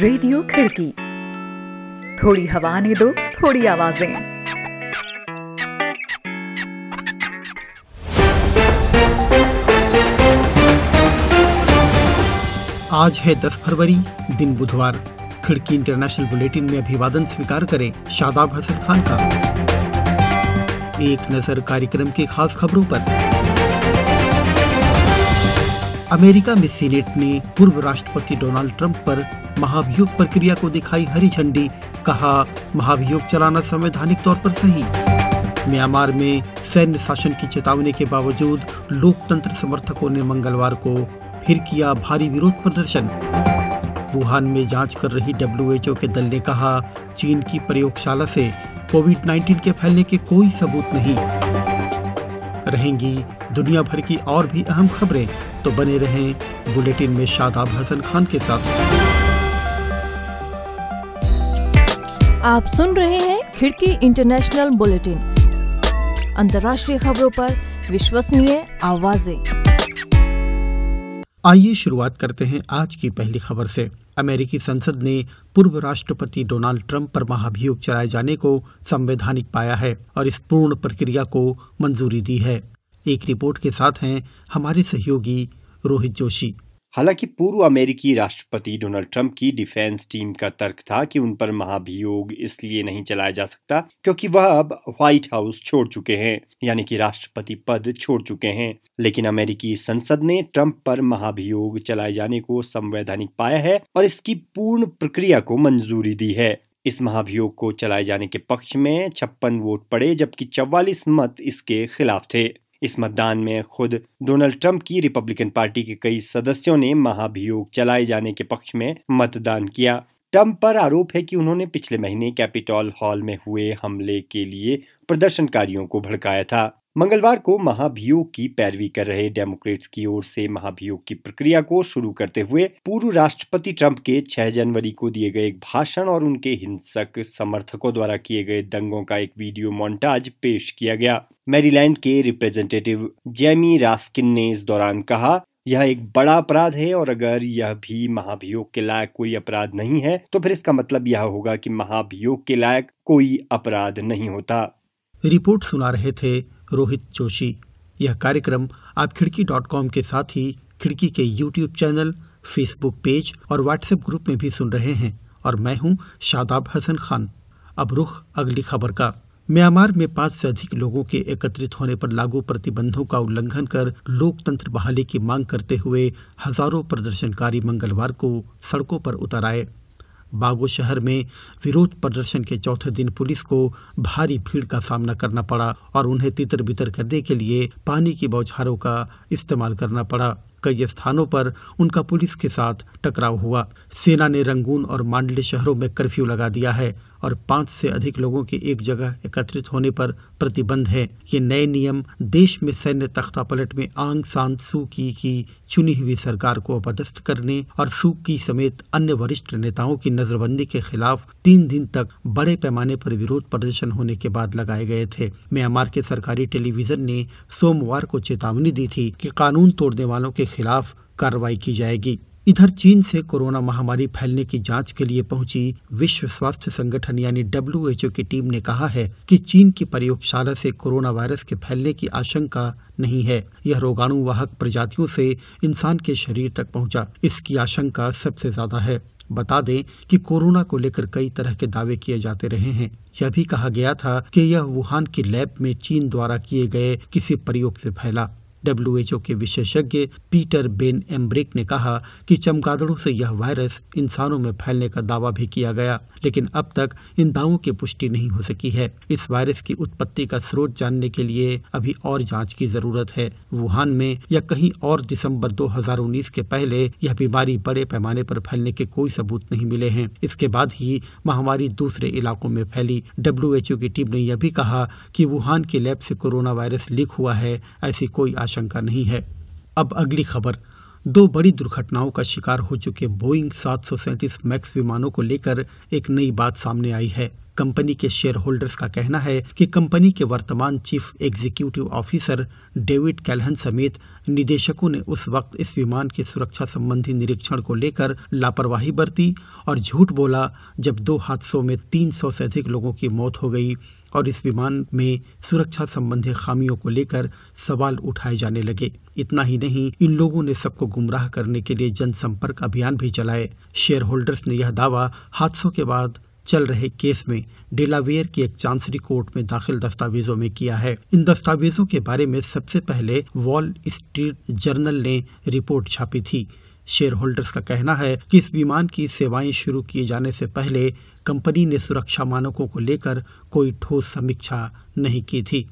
Radio खिड़की। थोड़ी हवा ने दो, थोड़ी आवाज़ें। आज है 10 फरवरी, दिन बुधवार। खिड़की इंटरनेशनल बुलेटिन में अभिवादन स्वीकार करें शादाब हसन खान का। एक नज़र कार्यक्रम की खास खबरों पर। अमेरिका में सीनेट ने पूर्व राष्ट्रपति डोनाल्ड ट्रंप पर महाभियोग प्रक्रिया को दिखाई हरी झंडी, कहा, महाभियोग चलाना संवैधानिक तौर पर सही। म्यांमार में सैन्य शासन की चेतावनी के बावजूद लोकतंत्र समर्थकों ने मंगलवार को फिर किया भारी विरोध प्रदर्शन। वुहान में जाँच कर रही डब्ल्यूएचओ के दल ने कहा, चीन की प्रयोगशाला से कोविड 19 के फैलने के कोई सबूत नहीं। रहेंगी। दुनिया भर की और भी अहम खबरें। तो बने रहें बुलेटिन में शादाब हसन खान के साथ। आप सुन रहे हैं खिड़की इंटरनेशनल बुलेटिन। अंतर्राष्ट्रीय खबरों पर विश्वसनीय आवाज़ें। आइए शुरुआत करते हैं आज की पहली खबर से। अमेरिकी संसद ने पूर्व राष्ट्रपति डोनाल्ड ट्रंप पर महाभियोग चलाए जाने को संवैधानिक पाया है और इस पूर्ण प्रक्रिया को मंजूरी दी है। एक रिपोर्ट के साथ हैं हमारे सहयोगी रोहित जोशी। हालाँकि पूर्व अमेरिकी राष्ट्रपति डोनाल्ड ट्रंप की डिफेंस टीम का तर्क था कि उन पर महाभियोग इसलिए नहीं चलाया जा सकता, क्योंकि वह अब व्हाइट हाउस छोड़ चुके हैं, यानी कि राष्ट्रपति पद छोड़ चुके हैं। लेकिन अमेरिकी संसद ने ट्रंप पर महाभियोग चलाए जाने को संवैधानिक पाया है और इसकी पूर्ण प्रक्रिया को मंजूरी दी है। इस महाभियोग को चलाए जाने के पक्ष में छप्पन वोट पड़े, जबकि चौवालीस मत इसके खिलाफ थे। इस मतदान में खुद डोनाल्ड ट्रंप की रिपब्लिकन पार्टी के कई सदस्यों ने महाभियोग चलाए जाने के पक्ष में मतदान किया। ट्रंप पर आरोप है कि उन्होंने पिछले महीने कैपिटॉल हॉल में हुए हमले के लिए प्रदर्शनकारियों को भड़काया था। मंगलवार को महाभियोग की पैरवी कर रहे डेमोक्रेट्स की ओर से महाभियोग की प्रक्रिया को शुरू करते हुए पूर्व राष्ट्रपति ट्रंप के 6 जनवरी को दिए गए एक भाषण और उनके हिंसक समर्थकों द्वारा किए गए दंगों का एक वीडियो मोन्टाज पेश किया गया। मैरीलैंड के रिप्रेजेंटेटिव जेमी रास्किन ने इस दौरान कहा, यह एक बड़ा अपराध है और अगर यह भी महाभियोग के लायक कोई अपराध नहीं है तो फिर इसका मतलब यह होगा कि महाभियोग के लायक कोई अपराध नहीं होता। रिपोर्ट सुना रहे थे रोहित जोशी। यह कार्यक्रम आप खिड़की डॉट कॉम के साथ ही खिड़की के यूट्यूब चैनल, फेसबुक पेज और व्हाट्सएप ग्रुप में भी सुन रहे हैं और मैं हूँ शादाब हसन खान। अब रुख अगली खबर का। म्यांमार में पाँच से अधिक लोगों के एकत्रित होने पर लागू प्रतिबंधों का उल्लंघन कर लोकतंत्र बहाली की मांग करते हुए हज़ारों प्रदर्शनकारी मंगलवार को सड़कों पर उतर आए। बागो शहर में विरोध प्रदर्शन के चौथे दिन पुलिस को भारी भीड़ का सामना करना पड़ा और उन्हें तितर बितर करने के लिए पानी की बौछारों का इस्तेमाल करना पड़ा। कई स्थानों पर उनका पुलिस के साथ टकराव हुआ। सेना ने रंगून और मांडले शहरों में कर्फ्यू लगा दिया है। और पाँच से अधिक लोगों के एक जगह एकत्रित होने पर प्रतिबंध है। ये नए नियम देश में सैन्य तख्ता पलट में आंग सान सू की, की चुनी हुई सरकार को अपदस्थ करने और सू की समेत अन्य वरिष्ठ नेताओं की नजरबंदी के खिलाफ तीन दिन तक बड़े पैमाने पर विरोध प्रदर्शन होने के बाद लगाए गए थे। म्यांमार के सरकारी टेलीविज़न ने सोमवार को चेतावनी दी थी कि कानून तोड़ने वालों के खिलाफ कार्रवाई की जाएगी। इधर चीन से कोरोना महामारी फैलने की जाँच के लिए पहुँची विश्व स्वास्थ्य संगठन यानी डब्ल्यूएचओ की टीम ने कहा है कि चीन की प्रयोगशाला से कोरोना वायरस के फैलने की आशंका नहीं है। यह रोगाणु वाहक प्रजातियों से इंसान के शरीर तक पहुँचा। इसकी आशंका सबसे ज़्यादा है। बता दें कि कोरोना को लेकर कई तरह के दावे किए जाते रहे हैं। यह भी कहा गया था कि यह वुहान की लैब में चीन द्वारा किए गए किसी प्रयोग से फैला। डब्ल्यूएचओ के विशेषज्ञ पीटर बेन एम्ब्रिक ने कहा कि चमगादड़ों से यह वायरस इंसानों में फैलने का दावा भी किया गया, लेकिन अब तक इन दावों की पुष्टि नहीं हो सकी है। इस वायरस की उत्पत्ति का स्रोत जानने के लिए अभी और जाँच की ज़रूरत है। वुहान में या कहीं और दिसंबर 2019 के पहले यह बीमारी बड़े पैमाने पर फैलने के कोई सबूत नहीं मिले हैं। इसके बाद ही महामारी दूसरे इलाकों में फैली। डब्ल्यूएचओ की टीम ने यह भी कहा कि वुहान के लैब से कोरोना वायरस लीक हुआ है, ऐसी कोई आशंका नहीं है। अब अगली खबर। दो बड़ी दुर्घटनाओं का शिकार हो चुके बोइंग सात सौ सैंतीस मैक्स विमानों को लेकर एक नई बात सामने आई है। कंपनी के शेयर होल्डर्स का कहना है कि कंपनी के वर्तमान chief executive officer David Calhoun समेत निदेशकों ने उस वक्त इस विमान की सुरक्षा संबंधी निरीक्षण को लेकर लापरवाही बरती और झूठ बोला जब दो हादसों में 300 से अधिक लोगों की मौत हो गई और इस विमान में सुरक्षा संबंधी खामियों को लेकर सवाल उठाए जाने लगे। इतना ही नहीं, इन लोगों ने सबको गुमराह करने के लिए जनसंपर्क अभियान भी चलाए। शेयर होल्डर्स ने यह दावा हादसों के बाद चल रहे केस में डेलावेयर की एक चांसरी कोर्ट में दाखिल दस्तावेजों में किया है। इन दस्तावेजों के बारे में सबसे पहले वॉल स्ट्रीट जर्नल ने रिपोर्ट छापी थी। शेयर होल्डर्स का कहना है कि इस विमान की सेवाएँ शुरू किए जाने से पहले कंपनी ने सुरक्षा मानकों को लेकर कोई ठोस समीक्षा नहीं की थी।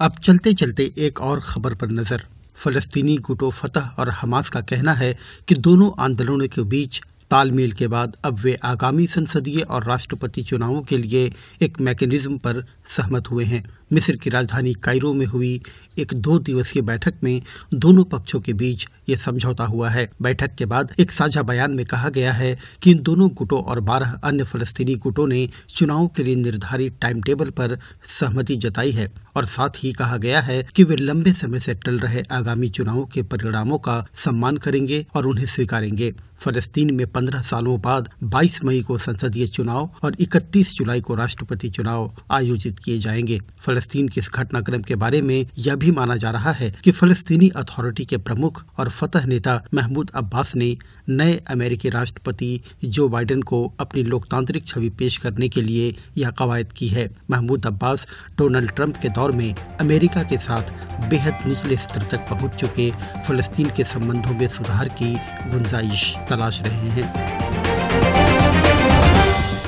अब चलते चलते एक और खबर पर नज़र। फलस्तीनी गुटो फतह और हमास का कहना है कि दोनों आंदोलनों के बीच तालमेल के बाद अब वे आगामी संसदीय और राष्ट्रपति चुनावों के लिए एक मैकेनिज्म पर सहमत हुए हैं। मिस्र की राजधानी कायरो में हुई एक दो दिवसीय बैठक में दोनों पक्षों के बीच ये समझौता हुआ है। बैठक के बाद एक साझा बयान में कहा गया है कि इन दोनों गुटों और बारह अन्य फलस्तीनी गुटों ने चुनाव के लिए निर्धारित टाइम टेबल पर सहमति जताई है। और साथ ही कहा गया है कि वे लंबे समय से टल रहे आगामी चुनावों के परिणामों का सम्मान करेंगे और उन्हें स्वीकारेंगे। फलस्तीन में पंद्रह सालों बाद 22 मई को संसदीय चुनाव और 31 जुलाई को राष्ट्रपति चुनाव आयोजित किए जाएँगे। फलस्तीन के इस घटनाक्रम के बारे में यह भी माना जा रहा है कि फलस्तीनी अथॉरिटी के प्रमुख और फतह नेता महमूद अब्बास ने नए अमेरिकी राष्ट्रपति जो बाइडेन को अपनी लोकतांत्रिक छवि पेश करने के लिए यह कवायद की है। महमूद अब्बास डोनाल्ड ट्रंप के दौर में अमेरिका के साथ बेहद निचले स्तर तक पहुँच चुके फलस्तीन के संबंधों में सुधार की गुंजाइश तलाश रहे हैं।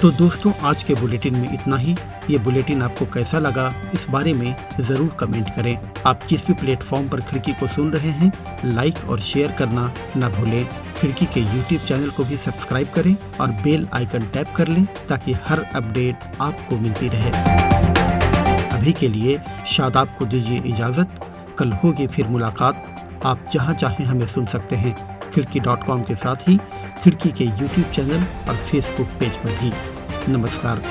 तो दोस्तों, आज के बुलेटिन में इतना ही। ये बुलेटिन आपको कैसा लगा, इस बारे में ज़रूर कमेंट करें। आप जिस भी प्लेटफॉर्म पर खिड़की को सुन रहे हैं, लाइक और शेयर करना न भूलें। खिड़की के यूट्यूब चैनल को भी सब्सक्राइब करें और बेल आइकन टैप कर लें, ताकि हर अपडेट आपको मिलती रहे। अभी के लिए शादाब को दीजिए इजाज़त। कल होगी फिर मुलाकात। आप जहाँ चाहें हमें सुन सकते हैं। खिड़की डॉट कॉम के साथ ही, खिड़की के यूट्यूब चैनल और फेसबुक पेज पर भी। नमस्कार।